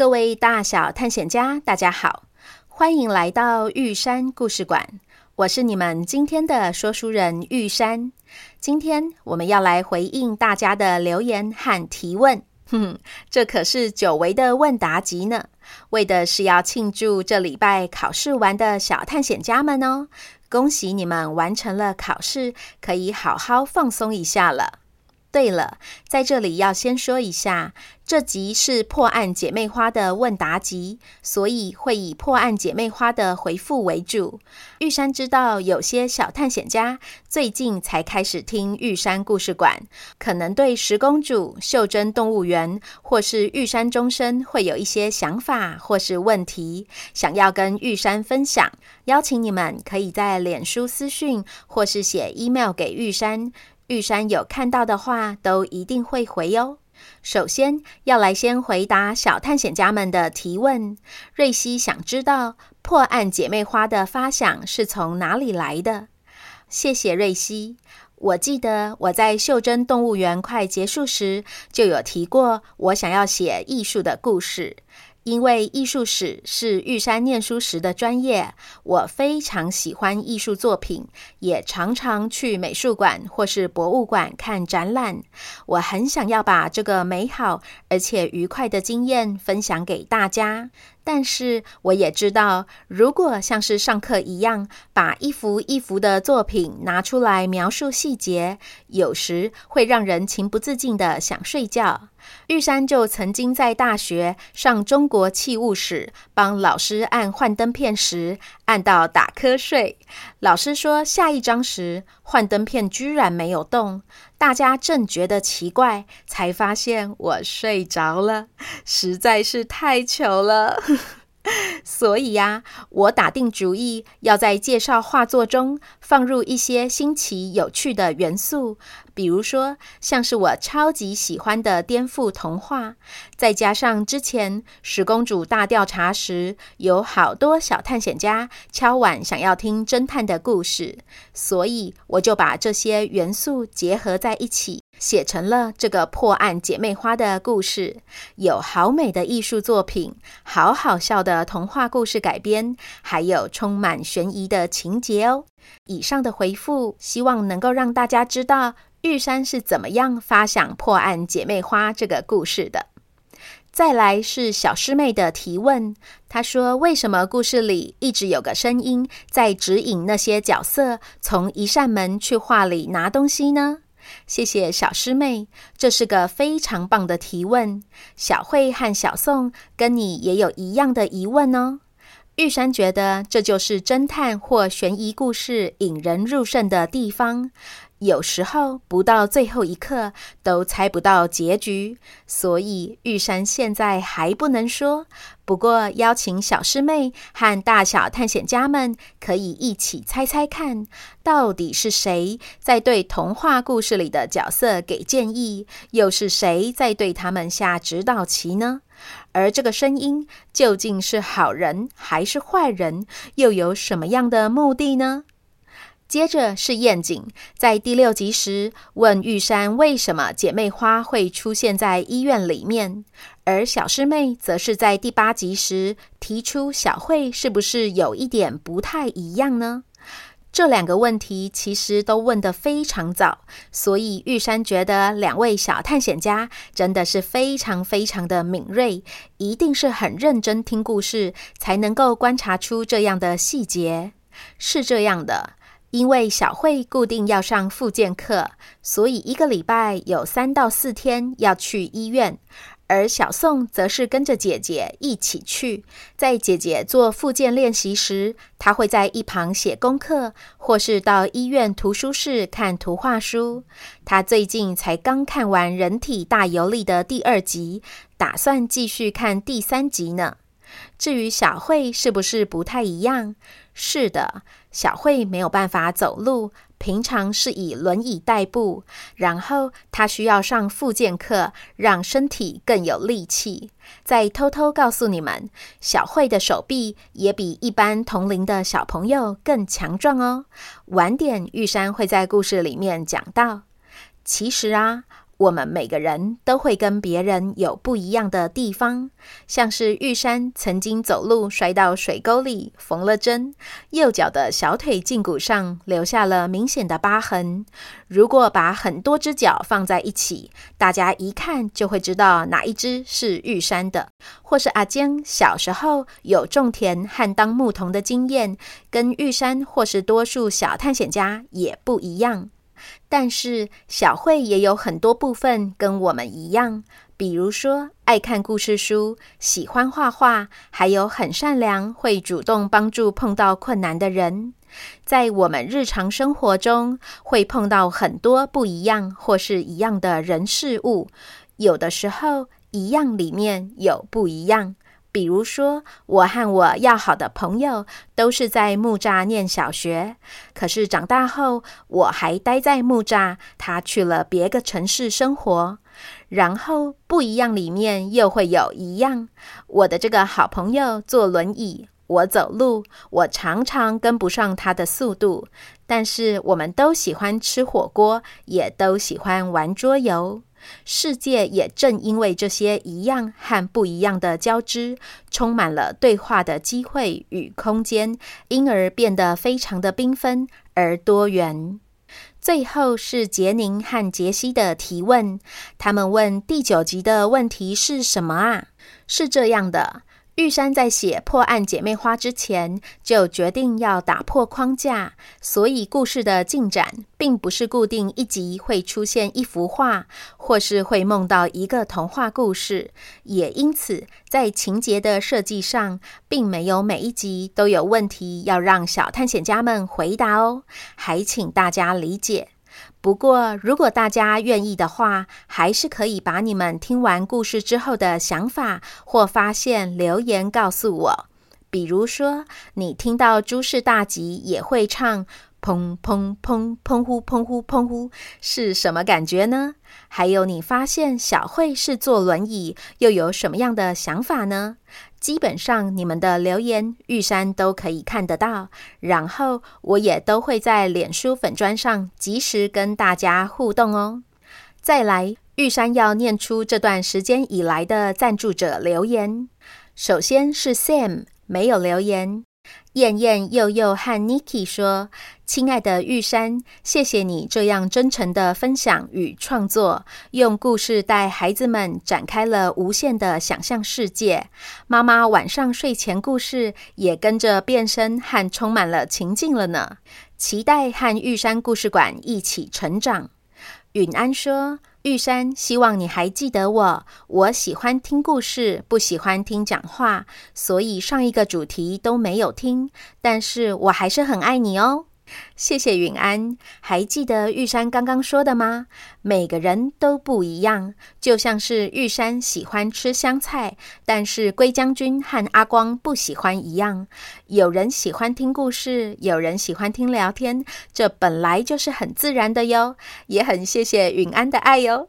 各位大小探险家，大家好，欢迎来到玉山故事馆。我是你们今天的说书人玉山。今天我们要来回应大家的留言和提问。哼哼，这可是久违的问答集呢，为的是要庆祝这礼拜考试完的小探险家们哦。恭喜你们完成了考试，可以好好放松一下了。对了，在这里要先说一下，这集是破案姐妹花的问答集，所以会以破案姐妹花的回复为主。玉山知道有些小探险家最近才开始听玉山故事馆，可能对十公主、袖珍动物园或是玉山钟声会有一些想法或是问题，想要跟玉山分享。邀请你们可以在脸书私讯或是写 email 给玉山。玉山有看到的话，都一定会回哟。首先要来先回答小探险家们的提问。瑞希想知道破案姐妹花的发想是从哪里来的？谢谢瑞希。我记得我在袖珍动物园快结束时，就有提过我想要写艺术的故事。因为艺术史是玉山念书时的专业，我非常喜欢艺术作品，也常常去美术馆或是博物馆看展览。我很想要把这个美好而且愉快的经验分享给大家。但是我也知道，如果像是上课一样，把一幅一幅的作品拿出来描述细节，有时会让人情不自禁的想睡觉。玉山就曾经在大学上中国器物史，帮老师按幻灯片时，按到打瞌睡。老师说下一张时，幻灯片居然没有动。大家正觉得奇怪，才发现我睡着了，实在是太糗了。所以呀，我打定主意要在介绍画作中放入一些新奇有趣的元素。比如说，像是我超级喜欢的颠覆童话，再加上之前十公主大调查时，有好多小探险家敲碗想要听侦探的故事，所以我就把这些元素结合在一起，写成了这个破案姐妹花的故事。有好美的艺术作品，好好笑的童话故事改编，还有充满悬疑的情节哦。以上的回复，希望能够让大家知道。玉山是怎么样发想破案姐妹花这个故事的？再来是小师妹的提问，她说：“为什么故事里一直有个声音在指引那些角色从一扇门去画里拿东西呢？”谢谢小师妹，这是个非常棒的提问。小慧和小宋跟你也有一样的疑问哦。玉山觉得这就是侦探或悬疑故事引人入胜的地方。有时候不到最后一刻都猜不到结局，所以玉山现在还不能说。不过邀请小师妹和大小探险家们可以一起猜猜看，到底是谁在对童话故事里的角色给建议，又是谁在对他们下指导棋呢？而这个声音究竟是好人还是坏人，又有什么样的目的呢？接着是燕景，在第六集时问玉山为什么姐妹花会出现在医院里面，而小师妹则是在第八集时提出小慧是不是有一点不太一样呢？这两个问题其实都问得非常早，所以玉山觉得两位小探险家真的是非常非常的敏锐，一定是很认真听故事，才能够观察出这样的细节。是这样的。因为小慧固定要上复健课，所以一个礼拜有三到四天要去医院。而小宋则是跟着姐姐一起去。在姐姐做复健练习时，她会在一旁写功课，或是到医院图书室看图画书。她最近才刚看完《人体大游历》的第二集，打算继续看第三集呢。至于小慧是不是不太一样？是的，小慧没有办法走路，平常是以轮椅代步。然后他需要上复健课，让身体更有力气。再偷偷告诉你们，小慧的手臂也比一般同龄的小朋友更强壮哦。晚点玉山会在故事里面讲到。其实啊。我们每个人都会跟别人有不一样的地方，像是玉山曾经走路摔到水沟里，缝了针，右脚的小腿胫骨上留下了明显的疤痕。如果把很多只脚放在一起，大家一看就会知道哪一只是玉山的。或是阿坚小时候有种田和当牧童的经验，跟玉山或是多数小探险家也不一样。但是小慧也有很多部分跟我们一样，比如说爱看故事书、喜欢画画，还有很善良，会主动帮助碰到困难的人。在我们日常生活中，会碰到很多不一样或是一样的人事物，有的时候一样里面有不一样。比如说，我和我要好的朋友都是在木栅念小学，可是长大后我还待在木栅，他去了别个城市生活。然后不一样里面又会有一样。我的这个好朋友坐轮椅，我走路，我常常跟不上他的速度。但是我们都喜欢吃火锅，也都喜欢玩桌游。世界也正因为这些一样和不一样的交织，充满了对话的机会与空间，因而变得非常的缤纷而多元。最后是杰宁和杰西的提问，他们问第九集的问题是什么啊？是这样的。玉山在写破案姐妹花之前，就决定要打破框架，所以故事的进展并不是固定一集会出现一幅画，或是会梦到一个童话故事。也因此，在情节的设计上，并没有每一集都有问题要让小探险家们回答哦，还请大家理解。不过，如果大家愿意的话，还是可以把你们听完故事之后的想法或发现留言告诉我。比如说，你听到诸事大吉也会唱“砰砰砰砰呼砰呼砰呼”，是什么感觉呢？还有，你发现小慧是坐轮椅，又有什么样的想法呢？基本上，你们的留言玉山都可以看得到，然后我也都会在脸书粉砖上及时跟大家互动哦。再来，玉山要念出这段时间以来的赞助者留言，首先是 Sam，没有留言。燕燕、佑佑和 Niki 说：“亲爱的玉山，谢谢你这样真诚的分享与创作，用故事带孩子们展开了无限的想象世界。妈妈晚上睡前故事也跟着变身和充满了情境了呢。期待和玉山故事馆一起成长。”允安说。玉山，希望你还记得我。我喜欢听故事，不喜欢听讲话，所以上一个主题都没有听。但是我还是很爱你哦。谢谢允安，还记得玉山刚刚说的吗？每个人都不一样，就像是玉山喜欢吃香菜，但是龟将军和阿光不喜欢一样。有人喜欢听故事，有人喜欢听聊天，这本来就是很自然的哟。也很谢谢允安的爱哟。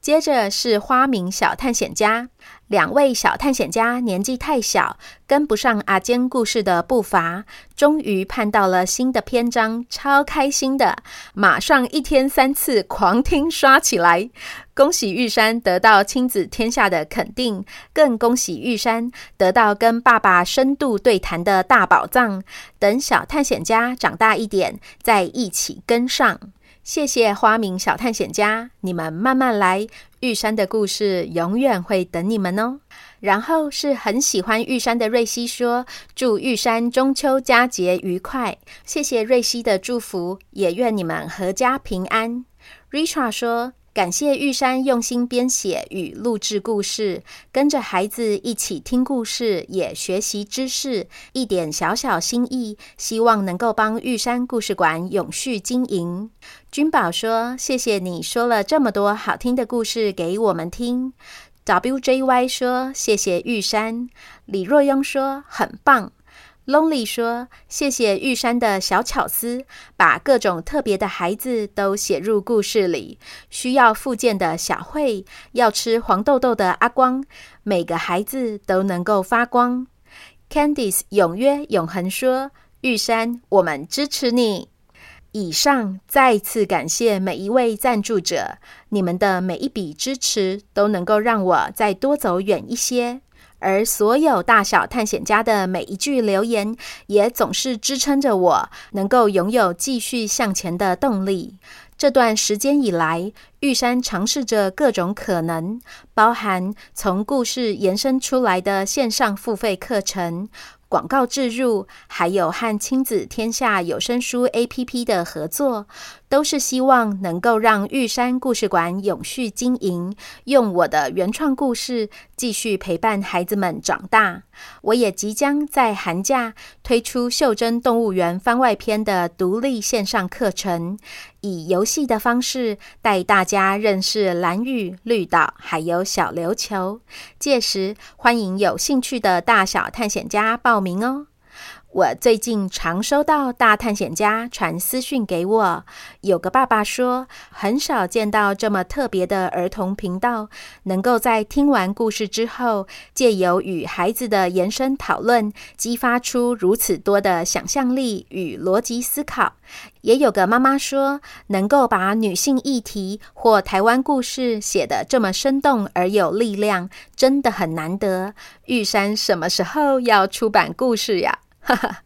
接着是花名小探险家。两位小探险家年纪太小，跟不上阿坚故事的步伐，终于盼到了新的篇章，超开心的，马上一天三次狂听刷起来。恭喜玉山得到亲子天下的肯定，更恭喜玉山得到跟爸爸深度对谈的大宝藏。等小探险家长大一点，再一起跟上。谢谢花名小探险家，你们慢慢来，玉山的故事永远会等你们哦。然后是很喜欢玉山的瑞希说：“祝玉山中秋佳节愉快。”谢谢瑞希的祝福，也愿你们阖家平安。Richard 说。感谢玉山用心编写与录制故事，跟着孩子一起听故事，也学习知识，一点小小心意，希望能够帮玉山故事馆永续经营。君宝说：“谢谢你说了这么多好听的故事给我们听。”WJY 说：“谢谢玉山。”李若庸说：“很棒。” Lonely 说：“谢谢玉山的小巧思，把各种特别的孩子都写入故事里。需要复健的小慧，要吃黄豆豆的阿光，每个孩子都能够发光。” Candice 永约永恒说：“玉山，我们支持你。”以上再次感谢每一位赞助者，你们的每一笔支持都能够让我再多走远一些。而所有大小探险家的每一句留言，也总是支撑着我能够拥有继续向前的动力。这段时间以来，玉山尝试着各种可能，包含从故事延伸出来的线上付费课程。广告置入，还有和亲子天下有声书 APP 的合作，都是希望能够让玉山故事馆永续经营，用我的原创故事继续陪伴孩子们长大。我也即将在寒假推出《袖珍动物园》番外篇的独立线上课程，以游戏的方式带大家认识蓝屿、绿岛，还有小琉球。届时，欢迎有兴趣的大小探险家报名哦。我最近常收到大探险家传私讯给我，有个爸爸说，很少见到这么特别的儿童频道，能够在听完故事之后，借由与孩子的延伸讨论，激发出如此多的想象力与逻辑思考。也有个妈妈说，能够把女性议题或台湾故事写得这么生动而有力量，真的很难得。玉山什么时候要出版故事呀？哈哈，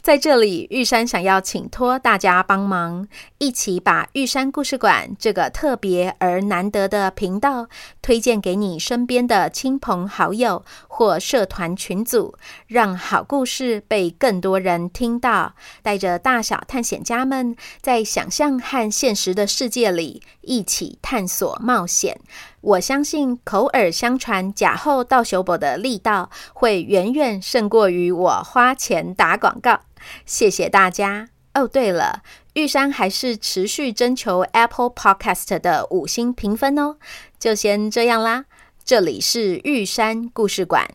在这里，玉山想要请托大家帮忙，一起把玉山故事馆这个特别而难得的频道推荐给你身边的亲朋好友或社团群组，让好故事被更多人听到，带着大小探险家们在想象和现实的世界里一起探索冒险。我相信口耳相传、假后到手宝的力道会远远胜过于我花钱打广告。谢谢大家哦。对了，玉山还是持续征求 Apple Podcast 的五星评分哦。就先这样啦，这里是玉山故事馆，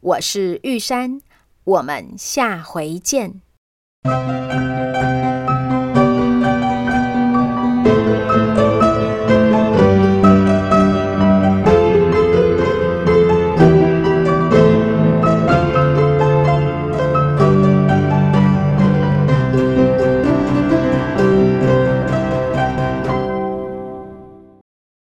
我是玉山，我们下回见。